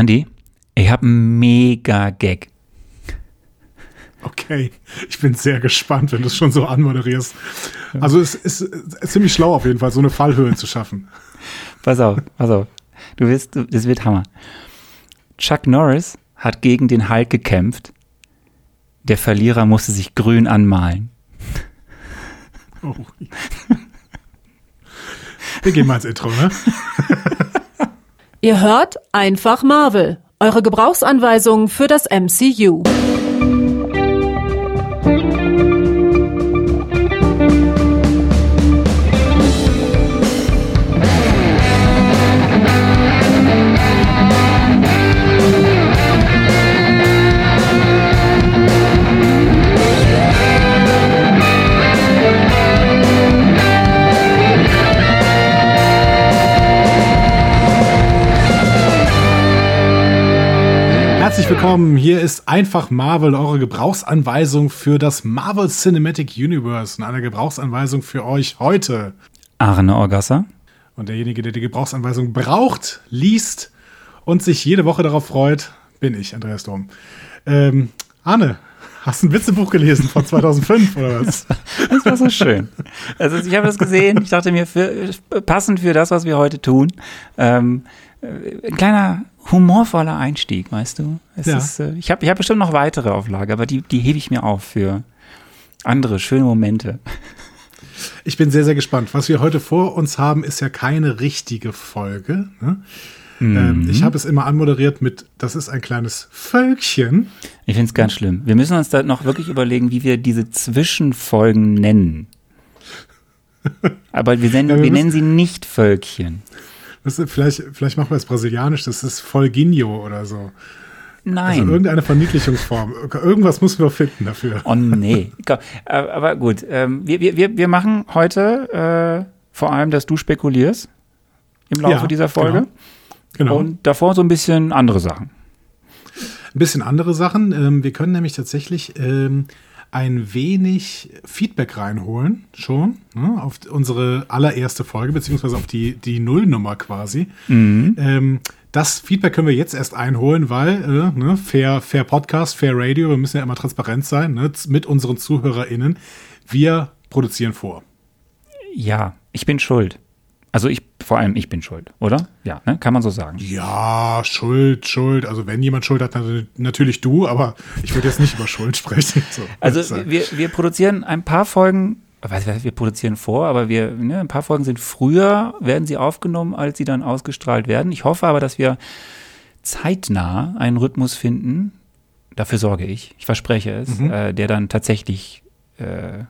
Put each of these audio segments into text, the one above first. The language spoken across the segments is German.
Andi, ich habe einen mega Gag. Okay, ich bin sehr gespannt, wenn du es schon so anmoderierst. Also es ist, ziemlich schlau auf jeden Fall, so eine Fallhöhe zu schaffen. Pass auf, pass auf. Du wirst, das wird Hammer. Chuck Norris hat gegen den Hulk gekämpft. Der Verlierer musste sich grün anmalen. Oh. Wir gehen mal ins Intro, ne? Ihr hört einfach Marvel, eure Gebrauchsanweisung für das MCU. Willkommen. Hier ist einfach Marvel, eure Gebrauchsanweisung für das Marvel Cinematic Universe und eine Gebrauchsanweisung für euch heute. Arne Orgasser. Und derjenige, der die Gebrauchsanweisung braucht, liest und sich jede Woche darauf freut, bin ich, Andreas Dom. Ähm, Arne, hast du ein Witzebuch gelesen von 2005 oder was? Das war so schön. Also ich habe das gesehen. Ich dachte mir, für, passend für das, was wir heute tun, ähm, äh, ein kleiner humorvoller Einstieg, weißt du? Ja. ist, äh, ich habe ich hab bestimmt noch weitere Auflage, aber die, die hebe ich mir auf für andere schöne Momente. Ich bin sehr, sehr gespannt. Was wir heute vor uns haben, ist ja keine richtige Folge. Ne? Ähm, ich habe es immer anmoderiert mit, das ist ein kleines Völkchen. Ich finde es ganz schlimm. Wir müssen uns da noch wirklich überlegen, wie wir diese Zwischenfolgen nennen. Aber wir, nennen, Ja, wir wir nennen sie nicht Völkchen. Das ist, vielleicht, vielleicht machen wir es brasilianisch, das ist Folginho oder so. Nein. Also irgendeine Verniedlichungsform. Irgendwas müssen wir finden dafür. Oh nee. Äh, Aber gut, ähm, wir, wir, wir machen heute äh, vor allem, dass du spekulierst im Laufe Ja, dieser Folge. Genau. Und davor so ein bisschen andere Sachen. Ein bisschen andere Sachen. Ähm, wir können nämlich tatsächlich ähm, ein wenig Feedback reinholen, schon, ne, auf unsere allererste Folge, beziehungsweise auf die, die Nullnummer quasi. Ähm, das Feedback können wir jetzt erst einholen, weil äh, ne, fair, fair Podcast, fair Radio, wir müssen ja immer transparent sein ne, mit unseren ZuhörerInnen. Wir produzieren vor. Ja, ich bin schuld. Also ich, vor allem ich bin schuld, oder? Ja, ne? kann man so sagen. Ja, Schuld, Schuld. Also wenn jemand Schuld hat, natürlich du, aber ich würde jetzt nicht über Schuld sprechen. So, Also wir, wir produzieren ein paar Folgen, wir produzieren vor, aber wir, ne, ein paar Folgen sind früher, werden sie aufgenommen, als sie dann ausgestrahlt werden. Ich hoffe aber, dass wir zeitnah einen Rhythmus finden, dafür sorge ich, ich verspreche es, äh, der dann tatsächlich äh,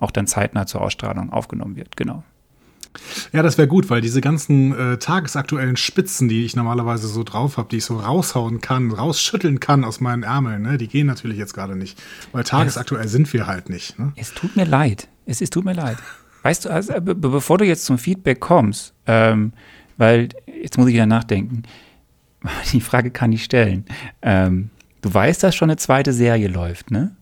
auch dann zeitnah zur Ausstrahlung aufgenommen wird, genau. Ja, das wäre gut, weil diese ganzen äh, tagesaktuellen Spitzen, die ich normalerweise so drauf habe, die ich so raushauen kann, rausschütteln kann aus meinen Ärmeln, ne, die gehen natürlich jetzt gerade nicht. Weil tagesaktuell sind wir halt nicht. Ne? Es tut mir leid. Es, es tut mir leid. Weißt du, also, be- bevor du jetzt zum Feedback kommst, ähm, weil jetzt muss ich wieder nachdenken, die Frage kann ich stellen. Ähm, du weißt, dass schon eine zweite Serie läuft, ne?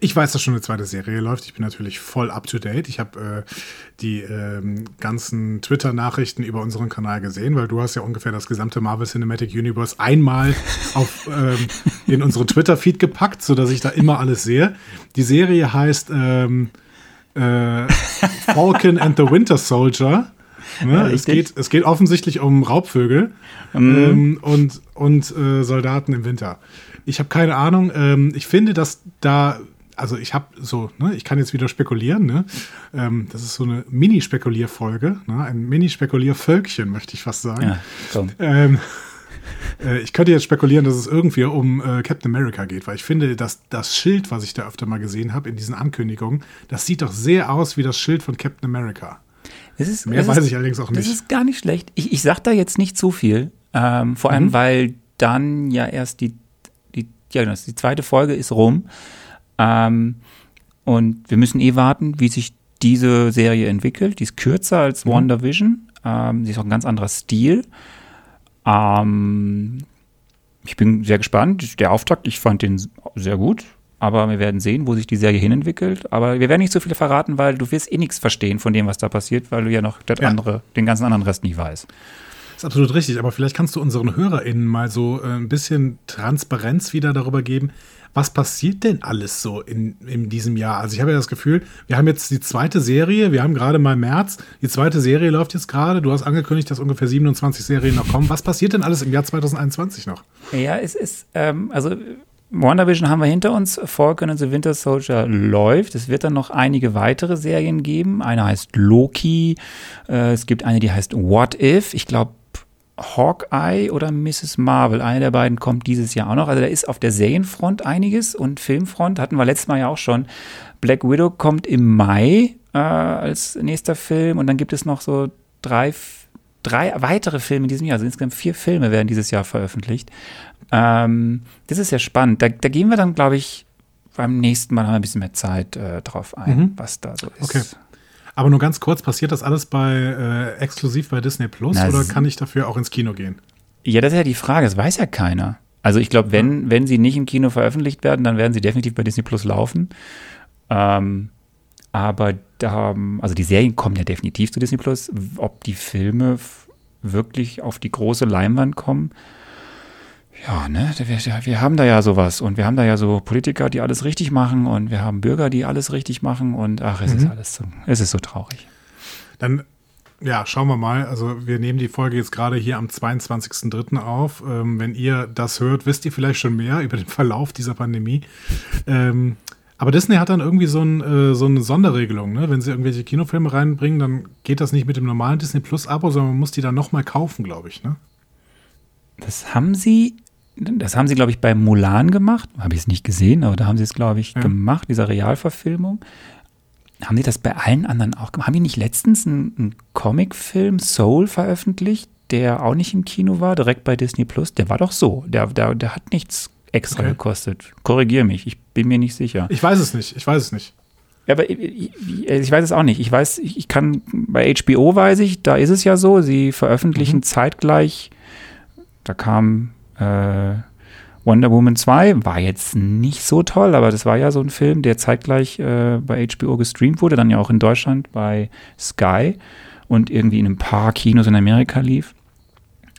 Ich weiß, dass schon eine zweite Serie läuft. Ich bin natürlich voll up to date. Ich habe äh, die ähm, ganzen Twitter-Nachrichten über unseren Kanal gesehen, weil du hast ja ungefähr das gesamte Marvel Cinematic Universe einmal auf, ähm, in unsere Twitter-Feed gepackt, sodass ich da immer alles sehe. Die Serie heißt ähm, äh, Falcon and the Winter Soldier. Ne? es, richtig. geht, es geht offensichtlich um Raubvögel ähm, und, und äh, Soldaten im Winter. Ich habe keine Ahnung. Ähm, ich finde, dass da, also ich habe so, ne, ich kann jetzt wieder spekulieren. Ne? Ähm, das ist so eine Mini-Spekulierfolge, ne? ein Mini-Spekuliervölkchen, möchte ich fast sagen. Ja, komm. Ähm, äh, ich könnte jetzt spekulieren, dass es irgendwie um äh, Captain America geht, weil ich finde, dass das Schild, was ich da öfter mal gesehen habe in diesen Ankündigungen, das sieht doch sehr aus wie das Schild von Captain America. Das ist, Mehr das weiß ist, ich allerdings auch Das nicht. ist gar nicht schlecht. Ich, ich sag da jetzt nicht zu viel. Ähm, vor Mhm. allem, weil dann ja erst die, die, ja, genau, die zweite Folge ist rum. Ähm, und wir müssen eh warten, wie sich diese Serie entwickelt. Die ist kürzer als Mhm. WandaVision. Ähm, sie ist auch ein ganz anderer Stil. Ähm, ich bin sehr gespannt. Der Auftakt, ich fand den sehr gut. Aber wir werden sehen, wo sich die Serie hinentwickelt. Aber wir werden nicht so viel verraten, weil du wirst eh nichts verstehen von dem, was da passiert, weil du ja noch das Ja. andere, den ganzen anderen Rest nicht weißt. ist absolut richtig, aber vielleicht kannst du unseren HörerInnen mal so äh, ein bisschen Transparenz wieder darüber geben, was passiert denn alles so in, in diesem Jahr? Also ich habe ja das Gefühl, wir haben jetzt die zweite Serie, wir haben gerade mal März, die zweite Serie läuft jetzt gerade, du hast angekündigt, dass ungefähr 27 Serien noch kommen. Was passiert denn alles im Jahr 2021 noch? Ja, es ist, ähm, also WandaVision haben wir hinter uns, Falcon and the Winter Soldier läuft. Es wird dann noch einige weitere Serien geben. Eine heißt Loki, äh, es gibt eine, die heißt What If. Ich glaube, Hawkeye oder Mrs. Marvel. Eine der beiden kommt dieses Jahr auch noch. Also da ist auf der Serienfront einiges und Filmfront hatten wir letztes Mal ja auch schon. Black Widow kommt im Mai äh, als nächster Film und dann gibt es noch so drei, drei weitere Filme in diesem Jahr. Also insgesamt vier Filme werden dieses Jahr veröffentlicht. Ähm, das ist ja spannend. Da, da gehen wir dann, glaube ich, beim nächsten Mal haben wir ein bisschen mehr Zeit äh, drauf ein, mhm. was da so ist. Okay. Aber nur ganz kurz, passiert das alles bei äh, exklusiv bei Disney Plus Na, oder kann ich dafür auch ins Kino gehen? Ja, das ist ja die Frage, das weiß ja keiner. Also ich glaube, wenn, ja. wenn sie nicht im Kino veröffentlicht werden, dann werden sie definitiv bei Disney Plus laufen. Ähm, aber da, also die Serien kommen ja definitiv zu Disney Plus. Ob die Filme wirklich auf die große Leinwand kommen, ja, ne, wir, wir, haben da ja sowas und wir haben da ja so Politiker, die alles richtig machen und wir haben Bürger, die alles richtig machen und ach, es mhm. ist alles so, es ist so traurig. Dann, ja, schauen wir mal. Also wir nehmen die Folge jetzt gerade hier am 22.03. auf. Ähm, wenn ihr das hört, wisst ihr vielleicht schon mehr über den Verlauf dieser Pandemie. Ähm, aber Disney hat dann irgendwie so, ein, äh, so eine Sonderregelung, ne? Wenn sie irgendwelche Kinofilme reinbringen, dann geht das nicht mit dem normalen Disney Plus Abo, sondern man muss die dann nochmal kaufen, glaube ich, ne? Das haben sie das haben sie, glaube ich, bei Mulan gemacht. Habe ich es nicht gesehen, aber da haben sie es, glaube ich, ja. gemacht, dieser Realverfilmung. Haben die das bei allen anderen auch gemacht? Haben die nicht letztens einen, einen Comicfilm Soul veröffentlicht, der auch nicht im Kino war, direkt bei Disney Plus? Der war doch so. Der, der, der hat nichts extra okay. gekostet. Korrigiere mich, ich bin mir nicht sicher. Ich weiß es nicht, ich weiß es nicht. Ja, aber ich, ich, weiß es auch nicht. Ich weiß, ich kann, bei HBO weiß ich, da ist es ja so, sie veröffentlichen mhm. zeitgleich, da kam äh, Wonder Woman 2 war jetzt nicht so toll, aber das war ja so ein Film, der zeitgleich äh, bei HBO gestreamt wurde, dann ja auch in Deutschland bei Sky und irgendwie in ein paar Kinos in Amerika lief.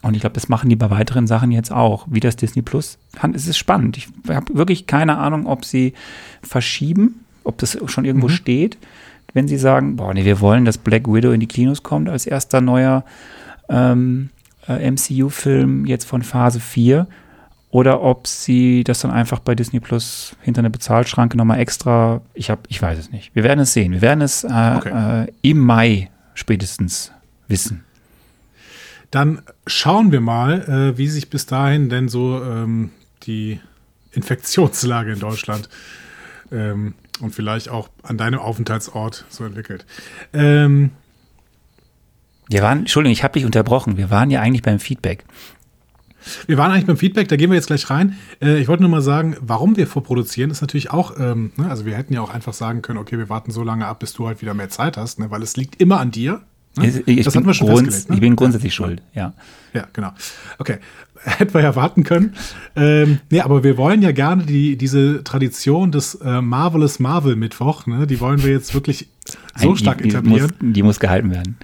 Und ich glaube, das machen die bei weiteren Sachen jetzt auch, wie das Disney Plus. Es ist spannend. Ich habe wirklich keine Ahnung, ob sie verschieben, ob das schon irgendwo mhm. steht, wenn sie sagen, boah, nee, wir wollen, dass Black Widow in die Kinos kommt als erster neuer ähm, äh, MCU-Film jetzt von Phase 4 oder ob sie das dann einfach bei Disney Plus hinter eine Bezahlschranke nochmal extra, ich habe, ich weiß es nicht. Wir werden es sehen. Wir werden es äh, okay. äh, im Mai spätestens wissen. Dann schauen wir mal, äh, wie sich bis dahin denn so ähm, die Infektionslage in Deutschland ähm, und vielleicht auch an deinem Aufenthaltsort so entwickelt. Ähm, wir waren, Entschuldigung, ich habe dich unterbrochen. Wir waren ja eigentlich beim Feedback. Wir waren eigentlich beim Feedback, da gehen wir jetzt gleich rein. Äh, ich wollte nur mal sagen, warum wir vorproduzieren, ist natürlich auch, ähm, ne, also wir hätten ja auch einfach sagen können, okay, wir warten so lange ab, bis du halt wieder mehr Zeit hast, ne, weil es liegt immer an dir. Ne? Ich, ich, das hatten wir schon festgelegt. Ne? Ich bin grundsätzlich schuld, ja. Ja, genau. Okay, hätten wir ja warten können. Ähm, nee, aber wir wollen ja gerne die, diese Tradition des äh, Marvelous Marvel Mittwoch, ne, die wollen wir jetzt wirklich so stark etablieren. Die muss, die muss gehalten werden.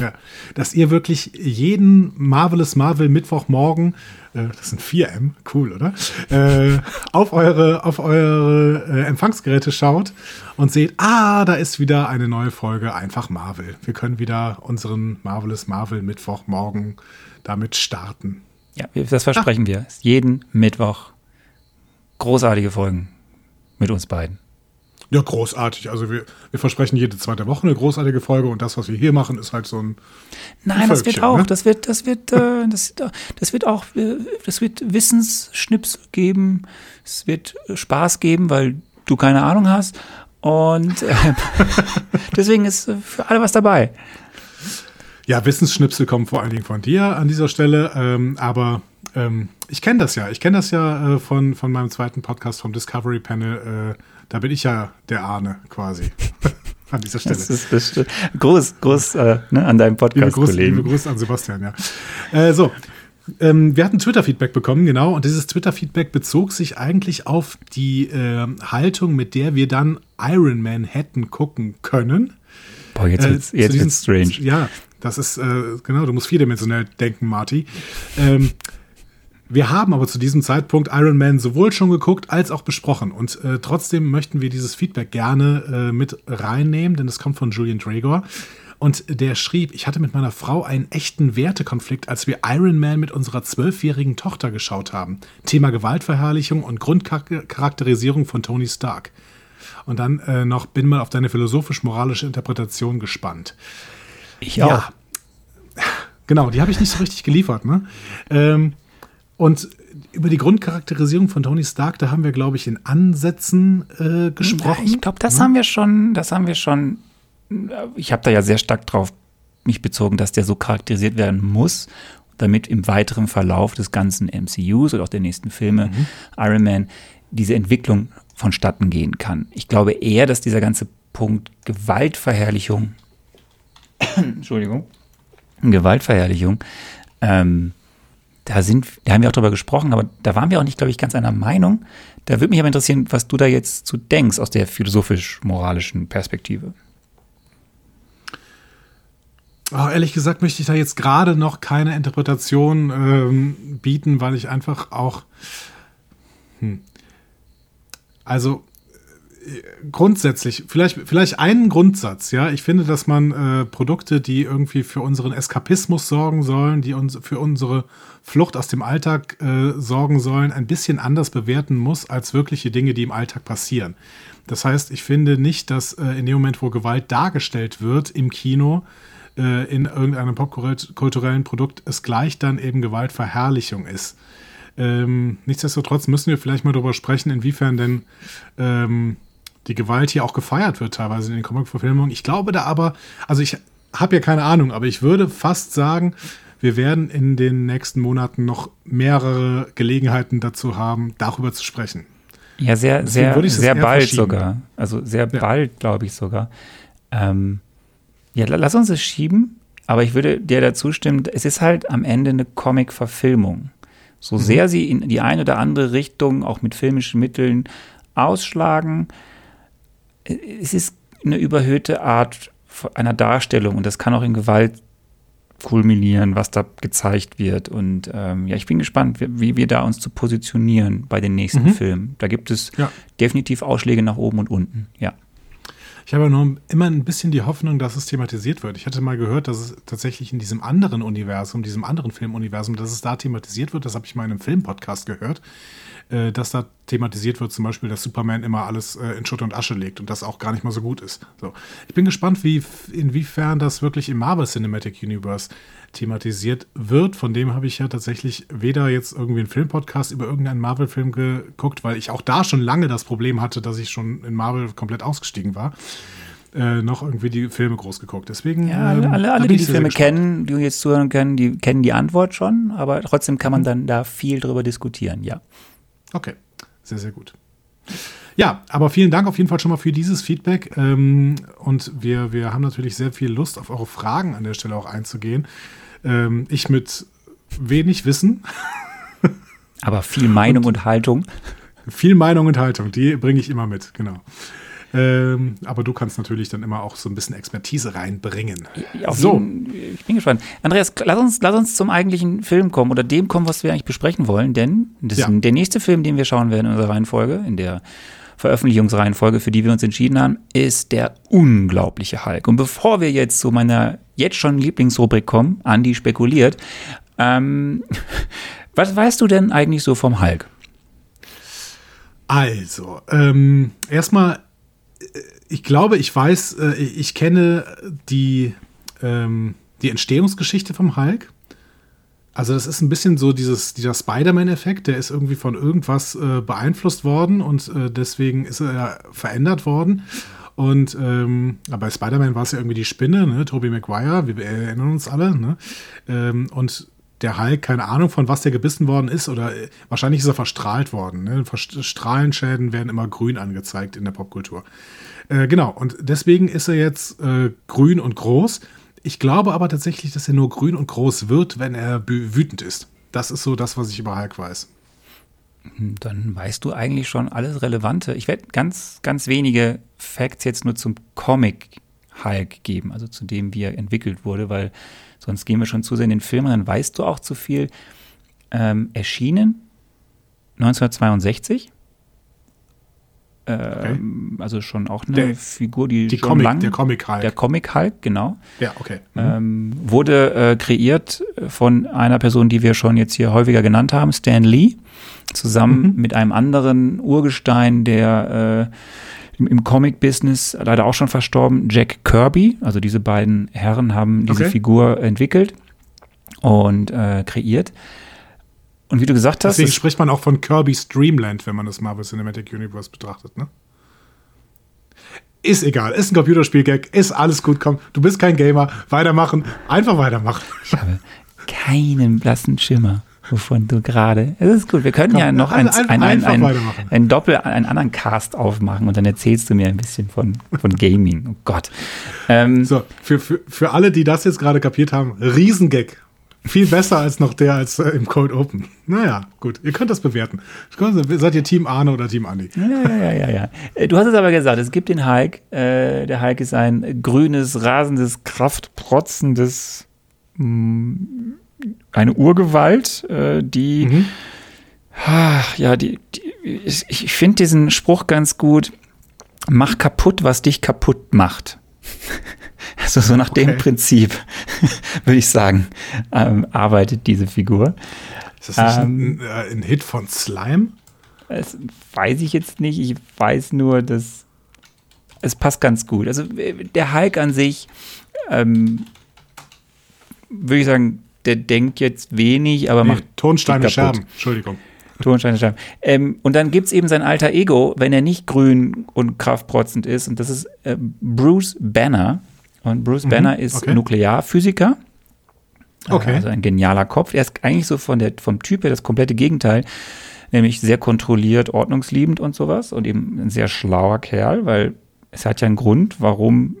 Ja, dass ihr wirklich jeden Marvelous Marvel Mittwochmorgen, äh, das sind 4M, cool, oder? Äh, auf eure, auf eure äh, Empfangsgeräte schaut und seht, ah, da ist wieder eine neue Folge, einfach Marvel. Wir können wieder unseren Marvelous Marvel Mittwochmorgen damit starten. Ja, das versprechen Ach. wir. Jeden Mittwoch großartige Folgen mit uns beiden. Ja, großartig. Also wir, wir versprechen jede zweite Woche eine großartige Folge und das, was wir hier machen, ist halt so ein. Nein, das wird auch, ne? das wird, das wird, äh, das, das wird auch, äh, das wird Wissensschnipsel geben, es wird Spaß geben, weil du keine Ahnung hast. Und äh, deswegen ist für alle was dabei. Ja, Wissensschnipsel kommen vor allen Dingen von dir an dieser Stelle, ähm, aber ähm, ich kenne das ja. Ich kenne das ja äh, von, von meinem zweiten Podcast vom Discovery Panel. Äh, da bin ich ja der Ahne quasi. an dieser Stelle. Das ist, das Gruß, Gruß äh, ne, an deinem Podcast-Kollegen. Liebe, Gruß an Sebastian, ja. Äh, so, ähm, wir hatten Twitter-Feedback bekommen, genau, und dieses Twitter-Feedback bezog sich eigentlich auf die äh, Haltung, mit der wir dann Iron Man hätten gucken können. Boah, jetzt, äh, wird's, jetzt wird's strange. Ja, Das ist, äh, genau, du musst vierdimensionell denken, Marty. Ähm, wir haben aber zu diesem Zeitpunkt Iron Man sowohl schon geguckt als auch besprochen. Und äh, trotzdem möchten wir dieses Feedback gerne äh, mit reinnehmen, denn es kommt von Julian Dragor. Und der schrieb, ich hatte mit meiner Frau einen echten Wertekonflikt, als wir Iron Man mit unserer zwölfjährigen Tochter geschaut haben. Thema Gewaltverherrlichung und Grundcharakterisierung von Tony Stark. Und dann äh, noch, bin mal auf deine philosophisch-moralische Interpretation gespannt. Ich auch. Ja, genau, die habe ich nicht so richtig geliefert. Ne? Ähm, und über die Grundcharakterisierung von Tony Stark, da haben wir, glaube ich, in Ansätzen äh, gesprochen. Ich glaube, das ja. haben wir schon, das haben wir schon, ich habe da ja sehr stark drauf mich bezogen, dass der so charakterisiert werden muss, damit im weiteren Verlauf des ganzen MCUs oder auch der nächsten Filme mhm. Iron Man diese Entwicklung vonstatten gehen kann. Ich glaube eher, dass dieser ganze Punkt Gewaltverherrlichung, Entschuldigung, Gewaltverherrlichung, ähm, da sind, da haben wir auch drüber gesprochen, aber da waren wir auch nicht, glaube ich, ganz einer Meinung. Da würde mich aber interessieren, was du da jetzt zu denkst aus der philosophisch-moralischen Perspektive. Oh, ehrlich gesagt möchte ich da jetzt gerade noch keine Interpretation ähm, bieten, weil ich einfach auch. Hm. Also grundsätzlich, vielleicht, vielleicht einen Grundsatz, ja. Ich finde, dass man äh, Produkte, die irgendwie für unseren Eskapismus sorgen sollen, die uns für unsere Flucht aus dem Alltag äh, sorgen sollen, ein bisschen anders bewerten muss als wirkliche Dinge, die im Alltag passieren. Das heißt, ich finde nicht, dass äh, in dem Moment, wo Gewalt dargestellt wird im Kino, äh, in irgendeinem popkulturellen Produkt, es gleich dann eben Gewaltverherrlichung ist. Ähm, nichtsdestotrotz müssen wir vielleicht mal darüber sprechen, inwiefern denn ähm, die Gewalt hier auch gefeiert wird, teilweise in den Comic-Verfilmungen. Ich glaube da aber, also ich habe ja keine Ahnung, aber ich würde fast sagen, wir werden in den nächsten Monaten noch mehrere Gelegenheiten dazu haben, darüber zu sprechen. Ja, sehr, sehr, sehr bald sogar. Also sehr ja. bald, glaube ich sogar. Ähm, ja, lass uns es schieben, aber ich würde dir dazu stimmen, es ist halt am Ende eine Comic-Verfilmung. So mhm. sehr sie in die eine oder andere Richtung auch mit filmischen Mitteln ausschlagen, es ist eine überhöhte Art einer Darstellung und das kann auch in Gewalt kulminieren, was da gezeigt wird. Und ähm, ja, ich bin gespannt, wie, wir da uns zu positionieren bei den nächsten mhm. Filmen. Da gibt es ja. definitiv Ausschläge nach oben und unten, ja. Ich habe nur immer ein bisschen die Hoffnung, dass es thematisiert wird. Ich hatte mal gehört, dass es tatsächlich in diesem anderen Universum, diesem anderen Filmuniversum, dass es da thematisiert wird. Das habe ich mal in einem Filmpodcast gehört äh, dass da thematisiert wird, zum Beispiel, dass Superman immer alles äh, in Schutt und Asche legt und das auch gar nicht mal so gut ist. So. Ich bin gespannt, wie, inwiefern das wirklich im Marvel Cinematic Universe thematisiert wird. Von dem habe ich ja tatsächlich weder jetzt irgendwie einen Filmpodcast über irgendeinen Marvel-Film geguckt, weil ich auch da schon lange das Problem hatte, dass ich schon in Marvel komplett ausgestiegen war. Äh, noch irgendwie die Filme groß geguckt. Deswegen. Ja, ähm, alle, alle die die Filme kennen, die jetzt zuhören können, die kennen die Antwort schon, aber trotzdem kann man mhm. dann da viel drüber diskutieren, ja. Okay, sehr, sehr gut. Ja, aber vielen Dank auf jeden Fall schon mal für dieses Feedback. Ähm, und wir, wir haben natürlich sehr viel Lust, auf eure Fragen an der Stelle auch einzugehen. Ähm, ich mit wenig Wissen. Aber viel Meinung und, und Haltung. Viel Meinung und Haltung, die bringe ich immer mit, genau. Ähm, aber du kannst natürlich dann immer auch so ein bisschen Expertise reinbringen. Auf so. Jeden, ich bin gespannt. Andreas, lass uns, lass uns zum eigentlichen Film kommen oder dem kommen, was wir eigentlich besprechen wollen, denn ja. der nächste Film, den wir schauen werden in unserer Reihenfolge, in der Veröffentlichungsreihenfolge, für die wir uns entschieden haben, ist der unglaubliche Hulk. Und bevor wir jetzt zu meiner jetzt schon Lieblingsrubrik kommen, Andi spekuliert, ähm, was weißt du denn eigentlich so vom Hulk? Also, ähm, erstmal ich glaube, ich weiß, äh, ich kenne die, ähm, die Entstehungsgeschichte vom Hulk. Also das ist ein bisschen so dieses, dieser Spider-Man-Effekt, der ist irgendwie von irgendwas äh, beeinflusst worden und äh, deswegen ist er verändert worden. Und ähm, bei Spider-Man war es ja irgendwie die Spinne, ne? Tobey Maguire, wir erinnern uns alle. Ne? Ähm, und der Hulk, keine Ahnung, von was der gebissen worden ist, oder äh, wahrscheinlich ist er verstrahlt worden. Ne? Strahlenschäden werden immer grün angezeigt in der Popkultur. Äh, genau, und deswegen ist er jetzt äh, grün und groß. Ich glaube aber tatsächlich, dass er nur grün und groß wird, wenn er wütend ist. Das ist so das, was ich über Hulk weiß. Hm, dann weißt du eigentlich schon alles Relevante. Ich werde ganz, ganz wenige Facts jetzt nur zum Comic Hulk geben, also zu dem, wie er entwickelt wurde, weil sonst gehen wir schon zu sehr in den Film dann weißt du auch zu viel. Ähm, erschienen 1962. Ähm, Also schon auch eine Der- Figur, die, Die schon Comic, lang, der Comic Hulk. der Comic Hulk, genau. ja, okay. Mhm. Ähm, wurde äh, kreiert von einer Person, die wir schon jetzt hier häufiger genannt haben, Stan Lee, zusammen Mhm. mit einem anderen Urgestein, der äh, im, im Comic-Business leider auch schon verstorben, Jack Kirby. Also diese beiden Herren haben diese Okay. Figur entwickelt und äh, kreiert. Und wie du gesagt hast, Deswegen es- spricht man auch von Kirby's Dreamland, wenn man das Marvel Cinematic Universe betrachtet, ne? Ist egal, ist ein Computerspiel-Gag, ist alles gut, komm, du bist kein Gamer, weitermachen, einfach weitermachen. ich habe keinen blassen Schimmer, wovon du gerade. Es ist gut, wir können ja Komm, noch also ein, ein, ein, ein, ein Doppel, einen anderen Cast aufmachen und dann erzählst du mir ein bisschen von, von Gaming. Oh Gott. Ähm, So, für, für, für alle, die das jetzt gerade kapiert haben, Riesengag. Viel besser als noch der als äh, im Code Open. Naja, gut, ihr könnt das bewerten. Seid ihr Team Arne oder Team Andi? Ja, ja, ja, ja, ja. Äh, Du hast es aber gesagt, es gibt den Hulk. Äh, der Hulk ist ein grünes, rasendes, kraftprotzendes, mh, eine Urgewalt, äh, die, Mhm. ach, ja, die, die ich, ich finde diesen Spruch ganz gut. Mach kaputt, was dich kaputt macht. Also so nach dem Okay. Prinzip, würde ich sagen, ähm, arbeitet diese Figur. Ist das nicht Ähm. ein, äh, ein Hit von Slime? Das weiß ich jetzt nicht. Ich weiß nur, dass es passt ganz gut. Also äh, der Hulk an sich, ähm, würde ich sagen, der denkt jetzt wenig, aber Nee, macht Tonsteine. Scherben. Entschuldigung. Tonsteine Scherben. Ähm, und dann gibt es eben sein alter Ego, wenn er nicht grün und kraftprotzend ist. Und das ist äh, Bruce Banner. Und Bruce Banner ist okay. Nuklearphysiker. Okay. Also ein genialer Kopf. Er ist eigentlich so von der, vom Typ her das komplette Gegenteil. Nämlich sehr kontrolliert, ordnungsliebend und sowas. Und eben ein sehr schlauer Kerl, weil es hat ja einen Grund, warum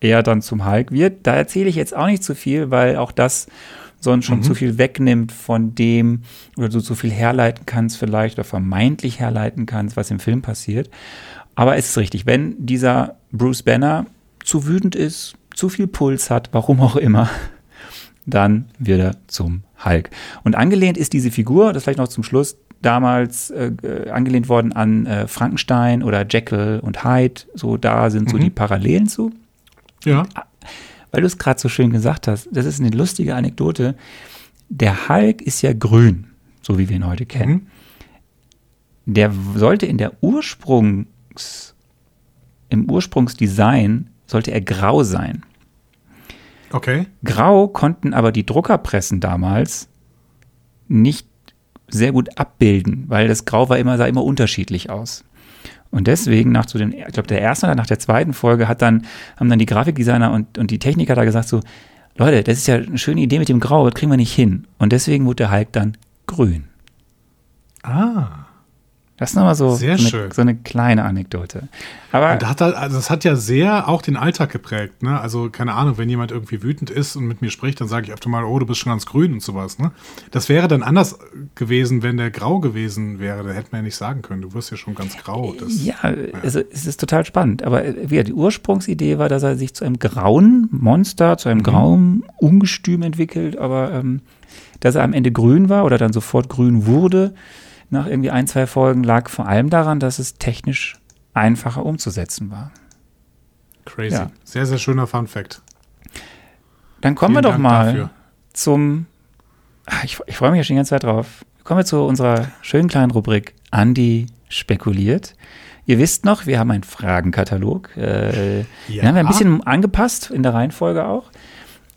er dann zum Hulk wird. Da erzähle ich jetzt auch nicht zu viel, weil auch das sonst schon zu viel wegnimmt von dem, oder du zu viel herleiten kannst vielleicht, oder vermeintlich herleiten kannst, was im Film passiert. Aber es ist richtig, wenn dieser Bruce Banner zu wütend ist, zu viel Puls hat, warum auch immer, dann wird er zum Hulk. Und angelehnt ist diese Figur, das vielleicht noch zum Schluss, damals äh, äh, angelehnt worden an äh, Frankenstein oder Jekyll und Hyde. So, da sind so die Parallelen zu. Ja. Weil du es gerade so schön gesagt hast, das ist eine lustige Anekdote. Der Hulk ist ja grün, so wie wir ihn heute kennen. Der sollte in der Ursprungs, im Ursprungsdesign sollte er grau sein. Okay. Grau konnten aber die Druckerpressen damals nicht sehr gut abbilden, weil das Grau war immer, sah immer unterschiedlich aus. Und deswegen nach so den, ich glaube, der ersten oder nach der zweiten Folge hat dann, haben dann die Grafikdesigner und, und die Techniker da gesagt so, Leute, das ist ja eine schöne Idee mit dem Grau, das kriegen wir nicht hin. Und deswegen wurde der Hulk dann grün. Ah. Das ist nochmal so, so, eine, so eine kleine Anekdote. Aber Und hat, er- also das hat ja sehr auch den Alltag geprägt. Ne? Also keine Ahnung, wenn jemand irgendwie wütend ist und mit mir spricht, dann sage ich öfter mal, oh, du bist schon ganz grün und sowas. Ne? Das wäre dann anders gewesen, wenn der grau gewesen wäre. Da hätte man ja nicht sagen können, du wirst ja schon ganz grau. Das, Ja, also es ist total spannend. Aber äh, wie, die Ursprungsidee war, dass er sich zu einem grauen Monster, zu einem grauen Ungestüm entwickelt, aber ähm, dass er am Ende grün war oder dann sofort grün wurde, nach irgendwie ein, zwei Folgen, lag vor allem daran, dass es technisch einfacher umzusetzen war. Crazy. Ja. Sehr, sehr schöner Fun Fact. Dann kommen Vielen wir doch Dank mal dafür. zum. Ah, Ich, ich freue mich ja schon die ganze Zeit drauf. Kommen wir zu unserer schönen kleinen Rubrik Andi spekuliert. Ihr wisst noch, wir haben einen Fragenkatalog. Äh, Den haben wir ein bisschen angepasst in der Reihenfolge auch.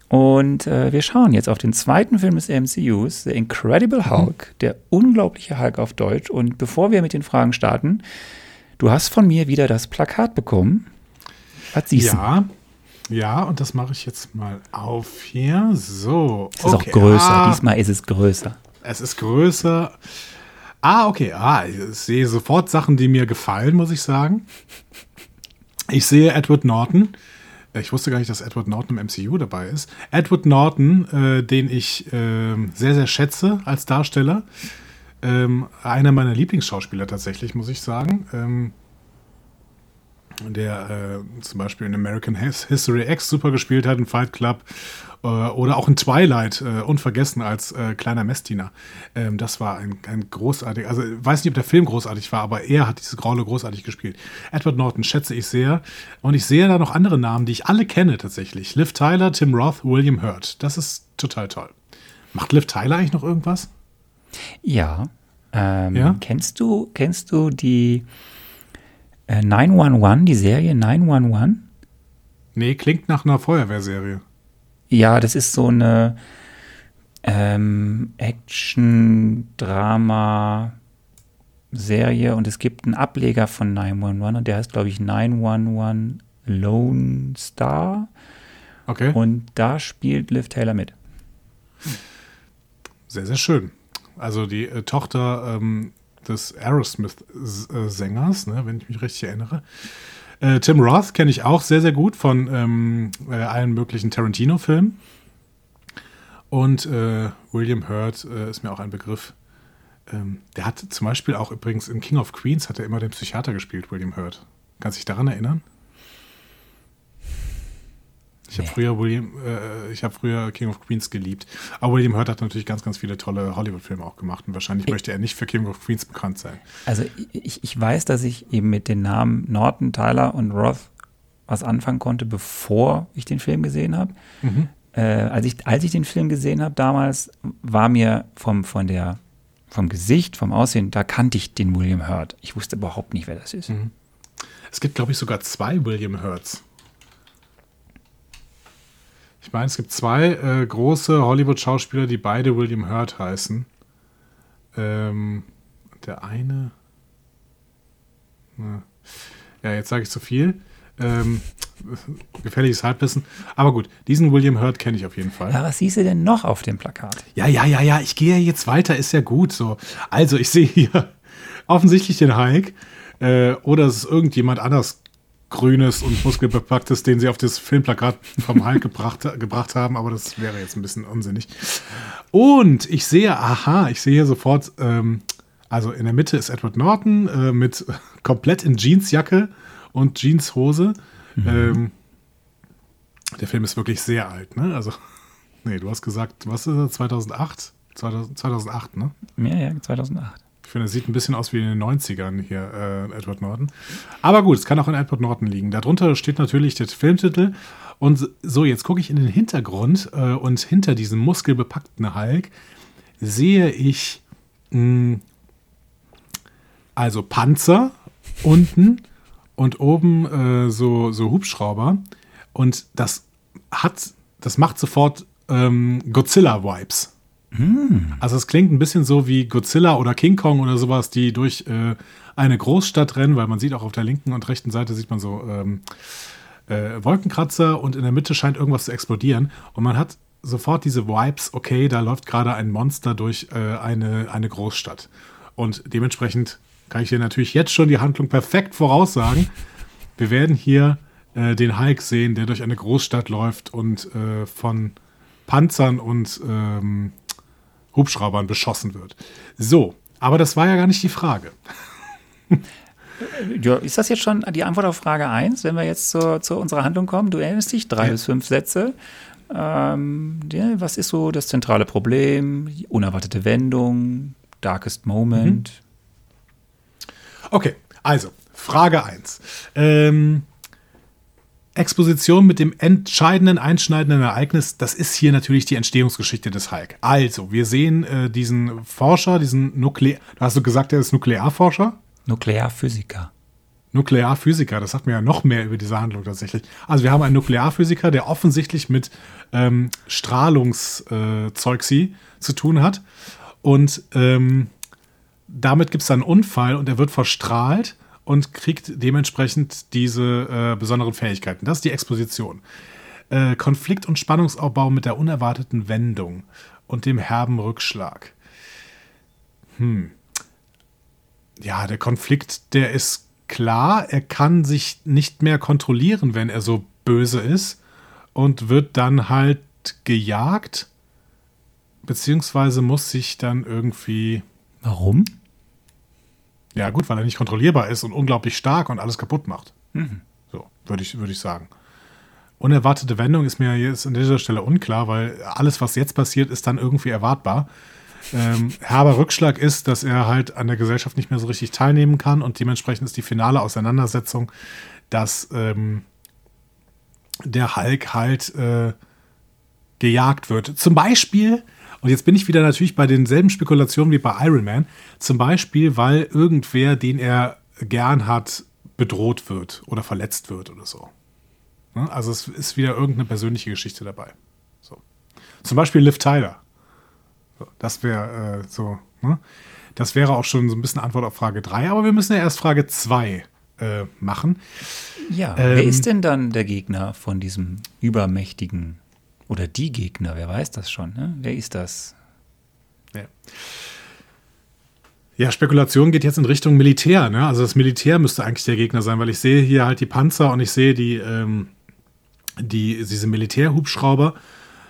Und äh, wir schauen jetzt auf den zweiten Film des MCUs, The Incredible Hulk, der unglaubliche Hulk auf Deutsch. Und bevor wir mit den Fragen starten, du hast von mir wieder das Plakat bekommen. Was siehst du? Ja. Ja, und das mache ich jetzt mal auf hier. So. Es ist auch größer. Ah, Diesmal ist es größer. Es ist größer. Ah, okay. Ah, ich sehe sofort Sachen, die mir gefallen, muss ich sagen. Ich sehe Edward Norton. Ich wusste gar nicht, dass Edward Norton im MCU dabei ist. Edward Norton, äh, den ich ähm, sehr, sehr schätze als Darsteller. Ähm, einer meiner Lieblingsschauspieler tatsächlich, muss ich sagen. Ähm, der äh, zum Beispiel in American History X super gespielt hat, in Fight Club äh, oder auch in Twilight, äh, unvergessen als äh, kleiner Messdiener. Ähm, das war ein, ein großartig, also weiß nicht, ob der Film großartig war, aber er hat diese Rolle großartig gespielt. Edward Norton schätze ich sehr und ich sehe da noch andere Namen, die ich alle kenne tatsächlich. Liv Tyler, Tim Roth, William Hurt. Das ist total toll. Macht Liv Tyler eigentlich noch irgendwas? Ja. Ähm, Ja? Kennst du, kennst du die äh, 911, die Serie 911? Nee, klingt nach einer Feuerwehrserie. Ja, das ist so eine ähm, Action-Drama-Serie und es gibt einen Ableger von 911 und der heißt, glaube ich, 911 Lone Star Okay. und da spielt Liv Taylor mit. Sehr, sehr schön. Also die äh, Tochter ähm, des Aerosmith-Sängers, ne, wenn ich mich richtig erinnere. Äh, Tim Roth kenne ich auch sehr, sehr gut von ähm, äh, allen möglichen Tarantino-Filmen. Und äh, William Hurt äh, ist mir auch ein Begriff. Ähm, der hat zum Beispiel auch übrigens in King of Queens hat er immer den Psychiater gespielt, William Hurt. Kannst du dich daran erinnern? Ich habe Nee. früher William, äh, ich habe früher King of Queens geliebt. Aber William Hurt hat natürlich ganz, ganz viele tolle Hollywood-Filme auch gemacht und wahrscheinlich möchte er nicht für King of Queens bekannt sein. Also ich, ich weiß, dass ich eben mit den Namen Norton, Tyler und Roth was anfangen konnte, bevor ich den Film gesehen habe. Äh, als, ich, als ich den Film gesehen habe damals, war mir vom, von der, vom Gesicht, vom Aussehen, da kannte ich den William Hurt. Ich wusste überhaupt nicht, wer das ist. Es gibt, glaube ich, sogar zwei William Hurts. Ich meine, es gibt zwei äh, große Hollywood-Schauspieler, die beide William Hurt heißen. Ähm, der eine. Na, ja, jetzt sage ich zu viel. Ähm, gefährliches Halbwissen. Aber gut, diesen William Hurt kenne ich auf jeden Fall. Ja, was siehst du denn noch auf dem Plakat? Ja, ja, ja, ja, ich gehe jetzt weiter, ist ja gut so. Also, ich sehe hier offensichtlich den Hulk äh, oder es ist irgendjemand anders Grünes und Muskelbepacktes, den sie auf das Filmplakat vom Hulk gebracht, gebracht haben, aber das wäre jetzt ein bisschen unsinnig. Und ich sehe, aha, ich sehe hier sofort, ähm, also in der Mitte ist Edward Norton äh, mit komplett in Jeansjacke und Jeanshose. Ähm, der Film ist wirklich sehr alt, ne? Also, nee, du hast gesagt, was ist er, 2008? 2000, 2008, ne? Ja, ja, 2008. Ich finde, er sieht ein bisschen aus wie in den 90ern hier, äh, Edward Norton. Aber gut, es kann auch in Edward Norton liegen. Darunter steht natürlich der Filmtitel. Und so, jetzt gucke ich in den Hintergrund äh, und hinter diesem muskelbepackten Hulk sehe ich mh, also Panzer unten und oben äh, so, so Hubschrauber. Und das hat, das macht sofort ähm, Godzilla-Vibes. Also es klingt ein bisschen so wie Godzilla oder King Kong oder sowas, die durch äh, eine Großstadt rennen, weil man sieht auch auf der linken und rechten Seite sieht man so ähm, äh, Wolkenkratzer und in der Mitte scheint irgendwas zu explodieren und man hat sofort diese Vibes, okay, da läuft gerade ein Monster durch äh, eine, eine Großstadt. Und dementsprechend kann ich dir natürlich jetzt schon die Handlung perfekt voraussagen. Wir werden hier äh, den Hulk sehen, der durch eine Großstadt läuft und äh, von Panzern und ähm, Hubschraubern beschossen wird. So, aber das war ja gar nicht die Frage. Ja, ist das jetzt schon die Antwort auf Frage 1, wenn wir jetzt zur, zu unserer Handlung kommen? Du erinnerst dich, drei Ja. bis fünf Sätze. Ähm, ja, was ist so das zentrale Problem? Unerwartete Wendung, darkest Moment. Okay, also, Frage 1. Ähm, Exposition mit dem entscheidenden, einschneidenden Ereignis, das ist hier natürlich die Entstehungsgeschichte des Hulk. Also, wir sehen äh, diesen Forscher, diesen Nuklear... Hast du gesagt, er ist Nuklearforscher? Nuklearphysiker. Nuklearphysiker, das sagt mir ja noch mehr über diese Handlung tatsächlich. Also wir haben einen Nuklearphysiker, der offensichtlich mit ähm, Strahlungszeugsi zu tun hat. Und ähm, damit gibt es dann einen Unfall und er wird verstrahlt und kriegt dementsprechend diese äh, besonderen Fähigkeiten. Das ist die Exposition. Äh, Konflikt- und Spannungsaufbau mit der unerwarteten Wendung und dem herben Rückschlag. Hm. Ja, der Konflikt, der ist klar. Er kann sich nicht mehr kontrollieren, wenn er so böse ist und wird dann halt gejagt, beziehungsweise muss sich dann irgendwie Warum? Ja, gut, weil er nicht kontrollierbar ist und unglaublich stark und alles kaputt macht. würde ich, würde ich sagen. Unerwartete Wendung ist mir jetzt an dieser Stelle unklar, weil alles, was jetzt passiert, ist dann irgendwie erwartbar. Ähm, herber Rückschlag ist, dass er halt an der Gesellschaft nicht mehr so richtig teilnehmen kann und dementsprechend ist die finale Auseinandersetzung, dass ähm, der Hulk halt äh, gejagt wird. Zum Beispiel, und jetzt bin ich wieder natürlich bei denselben Spekulationen wie bei Iron Man, zum Beispiel, weil irgendwer, den er gern hat, bedroht wird oder verletzt wird oder so. Ne? Also es ist wieder irgendeine persönliche Geschichte dabei. So. Zum Beispiel Liv Tyler. Das wäre äh, so, ne? Das wäre auch schon so ein bisschen Antwort auf Frage 3, aber wir müssen ja erst Frage 2 äh, machen. Ja, ähm, wer ist denn dann der Gegner von diesem übermächtigen oder die Gegner? Wer weiß das schon? Ne? Wer ist das? Ja. Ja, Spekulation geht jetzt in Richtung Militär. Ne? Also das Militär müsste eigentlich der Gegner sein, weil ich sehe hier halt die Panzer und ich sehe die, ähm, die diese Militärhubschrauber.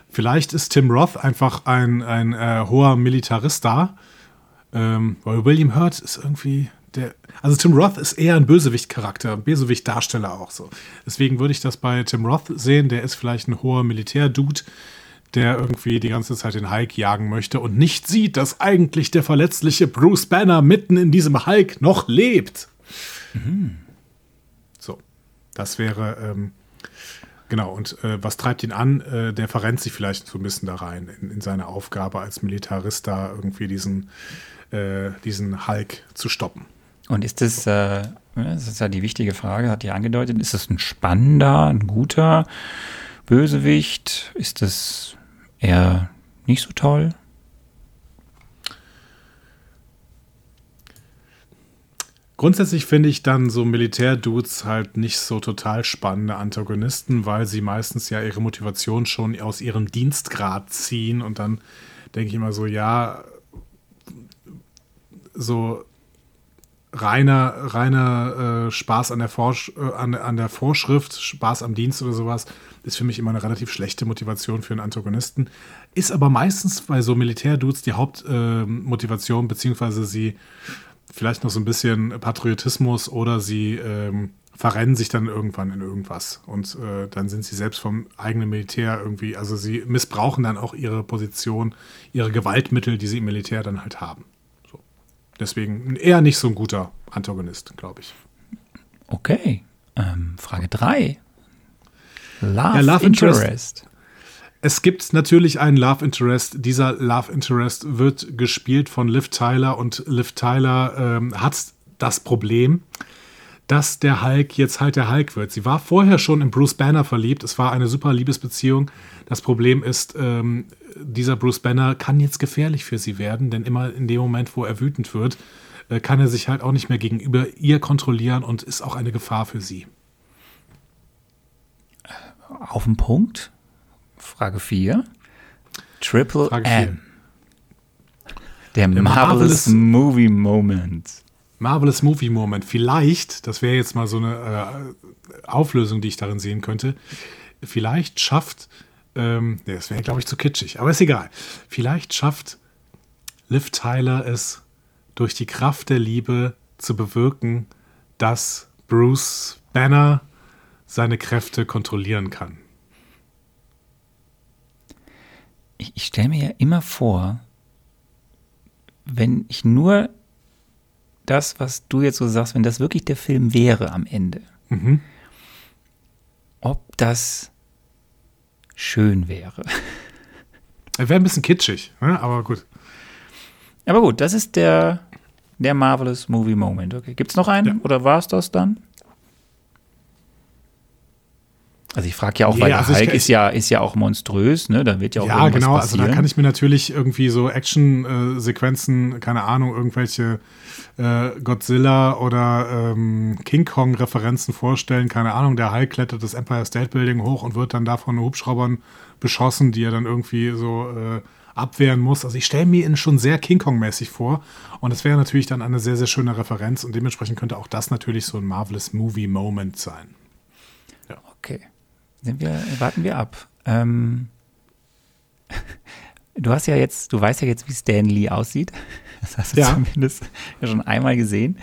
Vielleicht ist Tim Roth einfach ein, ein äh, hoher Militarist da. Ähm, weil William Hurt ist irgendwie der. Also Tim Roth ist eher ein Bösewicht-Charakter, Bösewicht-Darsteller auch so. Deswegen würde ich das bei Tim Roth sehen. Der ist vielleicht ein hoher Militärdude, der irgendwie die ganze Zeit den Hulk jagen möchte und nicht sieht, dass eigentlich der verletzliche Bruce Banner mitten in diesem Hulk noch lebt. Mhm. So, das wäre ähm, genau. Und äh, was treibt ihn an? Äh, der verrennt sich vielleicht so ein bisschen da rein in, in seine Aufgabe als Militarist da irgendwie diesen äh, diesen Hulk zu stoppen. Und ist das, äh, das ist ja die wichtige Frage, hat die angedeutet, ist das ein spannender, ein guter Bösewicht? Ist das eher nicht so toll? Grundsätzlich finde ich dann so Militärdudes halt nicht so total spannende Antagonisten, weil sie meistens ja ihre Motivation schon aus ihrem Dienstgrad ziehen und dann denke ich immer so, ja, so reiner, reiner äh, Spaß an der, Vorsch äh, an, an der Vorschrift, Spaß am Dienst oder sowas, ist für mich immer eine relativ schlechte Motivation für einen Antagonisten. Ist aber meistens bei so Militärdudes die Hauptmotivation, äh, beziehungsweise sie vielleicht noch so ein bisschen Patriotismus oder sie ähm, verrennen sich dann irgendwann in irgendwas und äh, dann sind sie selbst vom eigenen Militär irgendwie, also sie missbrauchen dann auch ihre Position, ihre Gewaltmittel, die sie im Militär dann halt haben. Deswegen eher nicht so ein guter Antagonist, glaube ich. Okay. Ähm, Frage 3. Love, ja, Love Interest. Interest. Es gibt natürlich einen Love Interest. Dieser Love Interest wird gespielt von Liv Tyler und Liv Tyler ähm, hat das Problem, dass der Hulk jetzt halt der Hulk wird. Sie war vorher schon in Bruce Banner verliebt. Es war eine super Liebesbeziehung. Das Problem ist, ähm, dieser Bruce Banner kann jetzt gefährlich für sie werden, denn immer in dem Moment, wo er wütend wird, äh, kann er sich halt auch nicht mehr gegenüber ihr kontrollieren und ist auch eine Gefahr für sie. Auf den Punkt. Frage 4. Triple Frage M. Der, Der Marvelous, Marvelous Movie Moment. Marvelous Movie Moment. Vielleicht, das wäre jetzt mal so eine äh, Auflösung, die ich darin sehen könnte. Vielleicht schafft ähm, das wäre, glaube ich, zu kitschig. Aber ist egal. Vielleicht schafft Liv Tyler es durch die Kraft der Liebe zu bewirken, dass Bruce Banner seine Kräfte kontrollieren kann. Ich, ich stelle mir ja immer vor, wenn ich nur das, was du jetzt so sagst, wenn das wirklich der Film wäre am Ende, mhm. ob das schön wäre. Wäre ein bisschen kitschig, ne? aber gut. Aber gut, das ist der, der Marvelous Movie Moment. Okay. Gibt es noch einen ja. oder war es das dann? Also ich frage ja auch, nee, weil also Hulk ist ja, ist ja auch monströs, ne? Da wird ja auch Ja, genau, passieren. also da kann ich mir natürlich irgendwie so Action-Sequenzen, keine Ahnung, irgendwelche äh, Godzilla oder ähm, King Kong-Referenzen vorstellen. Keine Ahnung, der Hulk klettert das Empire State Building hoch und wird dann davon Hubschraubern beschossen, die er dann irgendwie so äh, abwehren muss. Also ich stelle mir ihn schon sehr King Kong-mäßig vor. Und das wäre natürlich dann eine sehr, sehr schöne Referenz und dementsprechend könnte auch das natürlich so ein Marvelous Movie Moment sein. Ja. Okay sind wir, warten wir ab. Ähm, du hast ja jetzt, du weißt ja jetzt, wie Stan Lee aussieht. Das hast du ja. zumindest schon einmal gesehen.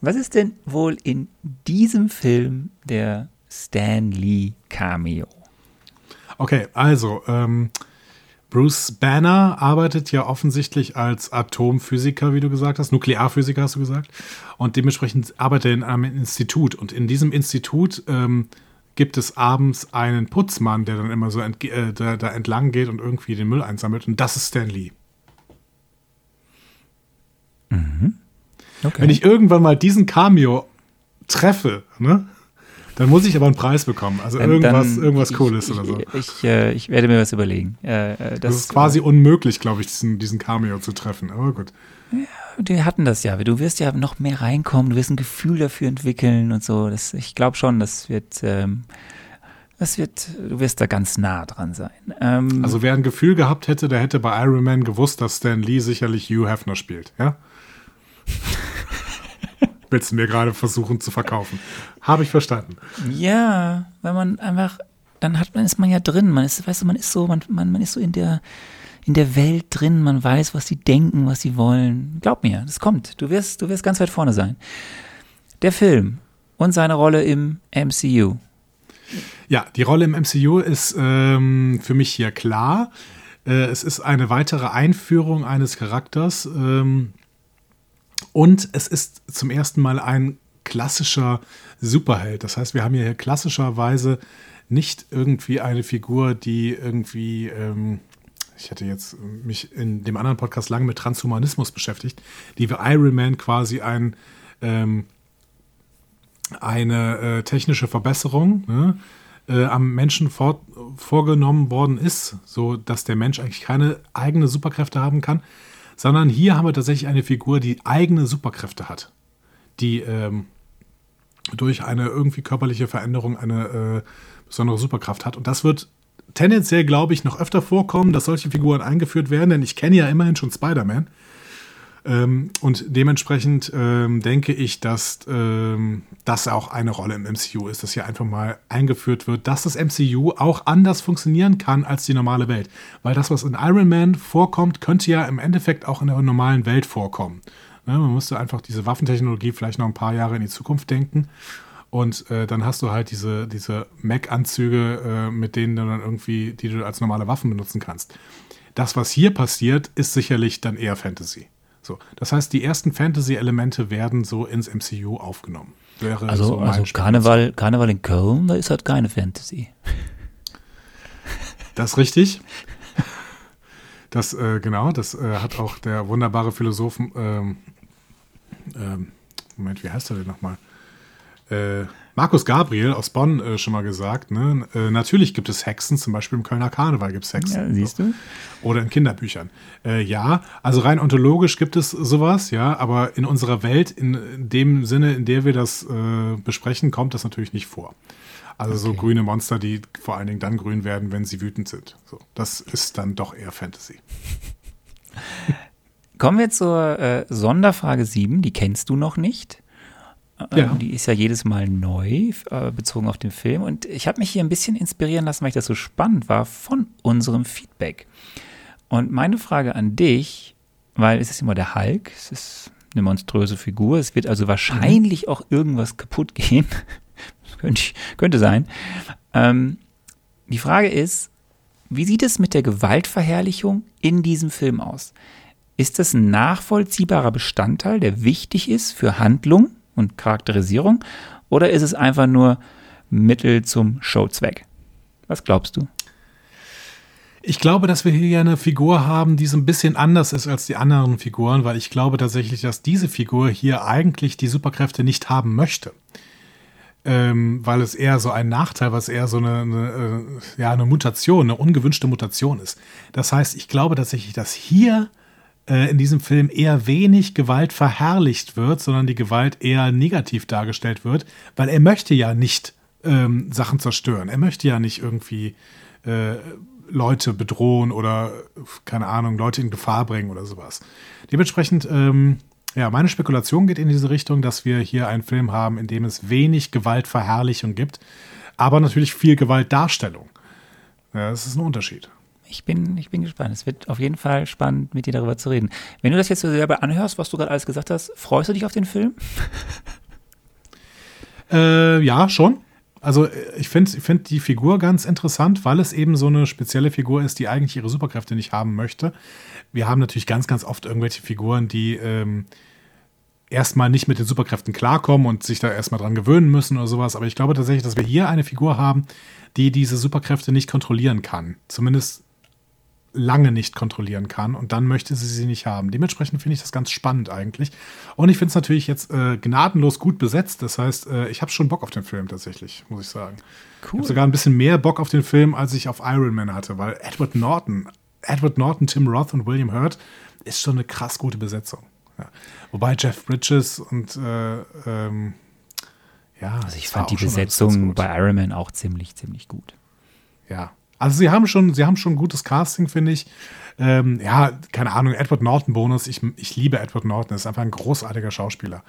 Was ist denn wohl in diesem Film der Stan Lee Cameo. Okay, also ähm, Bruce Banner arbeitet ja offensichtlich als Atomphysiker, wie du gesagt hast, Nuklearphysiker hast du gesagt, und dementsprechend arbeitet er in einem Institut. Und in diesem Institut ähm, gibt es abends einen Putzmann, der dann immer so äh, da, da, entlang geht und irgendwie den Müll einsammelt. Und das ist Stan Lee. Mhm. Okay. Wenn ich irgendwann mal diesen Cameo treffe, ne, dann muss ich aber einen Preis bekommen. Also dann, irgendwas, dann, irgendwas ich, Cooles ich, oder so. Ich, äh, ich, werde mir was überlegen. Äh, äh das, das, ist quasi unmöglich, glaube ich, diesen, diesen Cameo zu treffen. Aber gut. Ja, wir hatten das ja. Du wirst ja noch mehr reinkommen, du wirst ein Gefühl dafür entwickeln und so. Das, ich glaube schon, das wird. Ähm, das wird, du wirst da ganz nah dran sein. Ähm, also wer ein Gefühl gehabt hätte, der hätte bei Iron Man gewusst, dass Stan Lee sicherlich Hugh Hefner spielt, ja? willst du mir gerade versuchen zu verkaufen. Habe ich verstanden. Ja, wenn man einfach, dann hat man, ist man ja drin. Man ist, weißt du, man ist so, man, man, man ist so in der, in der Welt drin, man weiß, was sie denken, was sie wollen. Glaub mir, das kommt. Du wirst, du wirst ganz weit vorne sein. Der Film und seine Rolle im MCU. Ja, die Rolle im MCU ist ähm, für mich hier klar. Äh, es ist eine weitere Einführung eines Charakters. Ähm, und es ist zum ersten Mal ein klassischer Superheld. Das heißt, wir haben hier klassischerweise nicht irgendwie eine Figur, die irgendwie, ähm, ich hatte jetzt mich in dem anderen Podcast lange mit Transhumanismus beschäftigt, die Iron Man quasi ein, ähm, eine äh, technische Verbesserung ne, äh, am Menschen vor, vorgenommen worden ist, so dass der Mensch eigentlich keine eigene Superkräfte haben kann, sondern hier haben wir tatsächlich eine Figur, die eigene Superkräfte hat, die ähm, durch eine irgendwie körperliche Veränderung eine äh, besondere Superkraft hat. Und das wird tendenziell, glaube ich, noch öfter vorkommen, dass solche Figuren eingeführt werden, denn ich kenne ja immerhin schon Spider-Man. Ähm, und dementsprechend ähm, denke ich, dass ähm, das auch eine Rolle im MCU ist, dass hier einfach mal eingeführt wird, dass das MCU auch anders funktionieren kann als die normale Welt. Weil das, was in Iron Man vorkommt, könnte ja im Endeffekt auch in der normalen Welt vorkommen. Ne, man müsste einfach diese Waffentechnologie vielleicht noch ein paar Jahre in die Zukunft denken. Und äh, dann hast du halt diese, diese Mac-Anzüge, äh, mit denen du dann irgendwie, die du als normale Waffen benutzen kannst. Das, was hier passiert, ist sicherlich dann eher Fantasy. So, das heißt, die ersten Fantasy-Elemente werden so ins MCU aufgenommen. Wäre also, so also Karneval, Karneval in Köln, da ist halt keine Fantasy. Das ist richtig. Das, äh, genau, das äh, hat auch der wunderbare Philosoph, ähm, ähm, Moment, wie heißt er denn nochmal? Äh, Markus Gabriel aus Bonn äh, schon mal gesagt, ne? Äh, natürlich gibt es Hexen, zum Beispiel im Kölner Karneval gibt es Hexen. Ja, siehst du? Oder in Kinderbüchern. Äh, ja, also rein ontologisch gibt es sowas, ja, aber in unserer Welt, in dem Sinne, in der wir das äh, besprechen, kommt das natürlich nicht vor. Also okay. so grüne Monster, die vor allen Dingen dann grün werden, wenn sie wütend sind. So, das ist dann doch eher Fantasy. Kommen wir zur äh, Sonderfrage 7, die kennst du noch nicht. Ja. Ähm, die ist ja jedes Mal neu, äh, bezogen auf den Film. Und ich habe mich hier ein bisschen inspirieren lassen, weil ich das so spannend war, von unserem Feedback. Und meine Frage an dich, weil es ist immer der Hulk, es ist eine monströse Figur, es wird also wahrscheinlich mhm. auch irgendwas kaputt gehen. könnte, könnte sein. Ähm, die Frage ist, wie sieht es mit der Gewaltverherrlichung in diesem Film aus? Ist das ein nachvollziehbarer Bestandteil, der wichtig ist für Handlung? Und Charakterisierung? Oder ist es einfach nur Mittel zum Showzweck? Was glaubst du? Ich glaube, dass wir hier eine Figur haben, die so ein bisschen anders ist als die anderen Figuren, weil ich glaube tatsächlich, dass diese Figur hier eigentlich die Superkräfte nicht haben möchte. Ähm, weil es eher so ein Nachteil, was eher so eine, eine, äh, ja, eine Mutation, eine ungewünschte Mutation ist. Das heißt, ich glaube tatsächlich, dass hier in diesem Film eher wenig Gewalt verherrlicht wird, sondern die Gewalt eher negativ dargestellt wird, weil er möchte ja nicht ähm, Sachen zerstören. Er möchte ja nicht irgendwie äh, Leute bedrohen oder, keine Ahnung, Leute in Gefahr bringen oder sowas. Dementsprechend, ähm, ja, meine Spekulation geht in diese Richtung, dass wir hier einen Film haben, in dem es wenig Gewaltverherrlichung gibt, aber natürlich viel Gewaltdarstellung. Ja, das ist ein Unterschied ich bin, ich bin gespannt. Es wird auf jeden Fall spannend, mit dir darüber zu reden. Wenn du das jetzt so selber anhörst, was du gerade alles gesagt hast, freust du dich auf den Film? Äh, ja, schon. Also ich finde ich find die Figur ganz interessant, weil es eben so eine spezielle Figur ist, die eigentlich ihre Superkräfte nicht haben möchte. Wir haben natürlich ganz, ganz oft irgendwelche Figuren, die ähm, erstmal nicht mit den Superkräften klarkommen und sich da erstmal dran gewöhnen müssen oder sowas. Aber ich glaube tatsächlich, dass wir hier eine Figur haben, die diese Superkräfte nicht kontrollieren kann. Zumindest lange nicht kontrollieren kann und dann möchte sie sie nicht haben. Dementsprechend finde ich das ganz spannend eigentlich. Und ich finde es natürlich jetzt äh, gnadenlos gut besetzt. Das heißt, äh, ich habe schon Bock auf den Film tatsächlich, muss ich sagen. Cool. Ich habe sogar ein bisschen mehr Bock auf den Film, als ich auf Iron Man hatte, weil Edward Norton, Edward Norton, Tim Roth und William Hurt ist schon eine krass gute Besetzung. Ja. Wobei Jeff Bridges und äh, ähm, ja. Also ich fand die Besetzung bei Iron Man auch ziemlich, ziemlich gut. Ja. Also sie haben schon, sie haben schon gutes Casting, finde ich. Ähm, ja, keine Ahnung, Edward Norton Bonus. Ich, ich liebe Edward Norton, er ist einfach ein großartiger Schauspieler.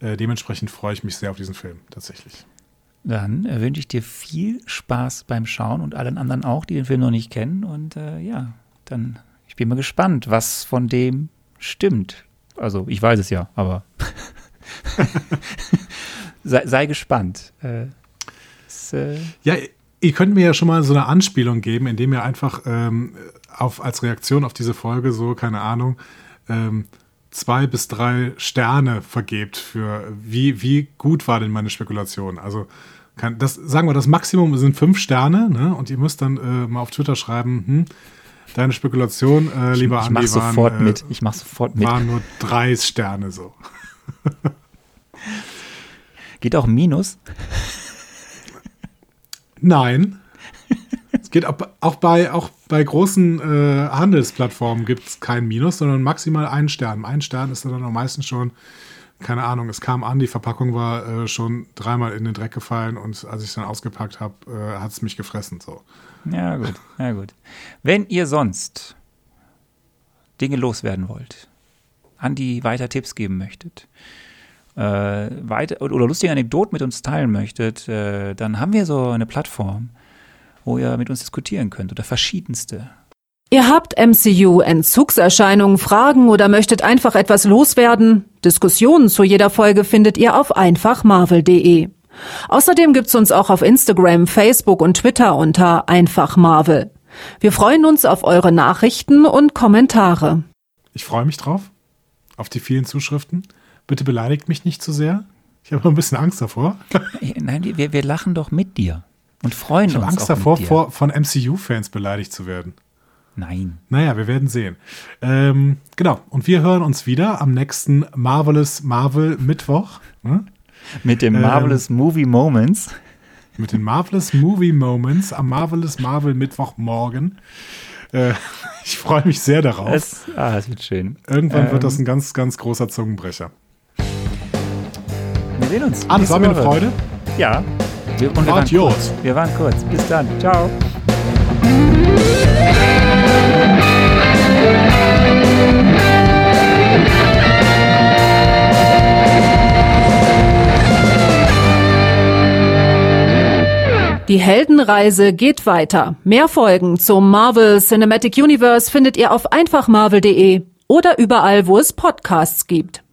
Äh, dementsprechend freue ich mich sehr auf diesen Film, tatsächlich. Dann äh, wünsche ich dir viel Spaß beim Schauen und allen anderen auch, die den Film noch nicht kennen. Und äh, ja, dann, ich bin mal gespannt, was von dem stimmt. Also, ich weiß es ja, aber sei, sei, gespannt. Äh, ist, äh, ja, ihr könnt mir ja schon mal so eine Anspielung geben, indem ihr einfach ähm, auf, als Reaktion auf diese Folge so, keine Ahnung, ähm, zwei bis drei Sterne vergebt für wie, wie gut war denn meine Spekulation. Also kann, das, sagen wir, das Maximum sind fünf Sterne, ne? Und ihr müsst dann äh, mal auf Twitter schreiben, hm, deine Spekulation, äh, lieber ich, ich Andi, waren, sofort äh, mit. Ich mach sofort mit. Waren nur drei Sterne so. Geht auch Minus? Nein. es geht auch, auch, bei, auch bei großen äh, Handelsplattformen gibt es kein Minus, sondern maximal einen Stern. Ein Stern ist dann am meisten schon, keine Ahnung, es kam an, die Verpackung war äh, schon dreimal in den Dreck gefallen und als ich es dann ausgepackt habe, äh, hat es mich gefressen. So. Ja, gut, ja, gut. Wenn ihr sonst Dinge loswerden wollt, Andi weiter Tipps geben möchtet, äh, weiter, oder lustige Anekdoten mit uns teilen möchtet, äh, dann haben wir so eine Plattform, wo ihr mit uns diskutieren könnt oder verschiedenste. Ihr habt MCU-Entzugserscheinungen, Fragen oder möchtet einfach etwas loswerden? Diskussionen zu jeder Folge findet ihr auf einfachmarvel.de. Außerdem gibt's uns auch auf Instagram, Facebook und Twitter unter Einfach Marvel. Wir freuen uns auf eure Nachrichten und Kommentare. Ich freue mich drauf, auf die vielen Zuschriften. Bitte beleidigt mich nicht zu sehr. Ich habe ein bisschen Angst davor. Nein, wir, wir lachen doch mit dir und freuen ich uns. Ich habe Angst davor, vor, von MCU-Fans beleidigt zu werden. Nein. Naja, wir werden sehen. Ähm, genau. Und wir hören uns wieder am nächsten Marvelous Marvel Mittwoch. Hm? Mit dem Marvelous ähm, Movie Moments. Mit den Marvelous Movie Moments am Marvelous Marvel Mittwochmorgen. Äh, ich freue mich sehr darauf. Es, ah, es wird schön. Irgendwann ähm, wird das ein ganz, ganz großer Zungenbrecher. Wir sehen uns. Ah, das war mir eine Freude. Ja. Wir, und wir waren, kurz. wir waren kurz. Bis dann. Ciao. Die Heldenreise geht weiter. Mehr Folgen zum Marvel Cinematic Universe findet ihr auf einfachmarvel.de oder überall, wo es Podcasts gibt.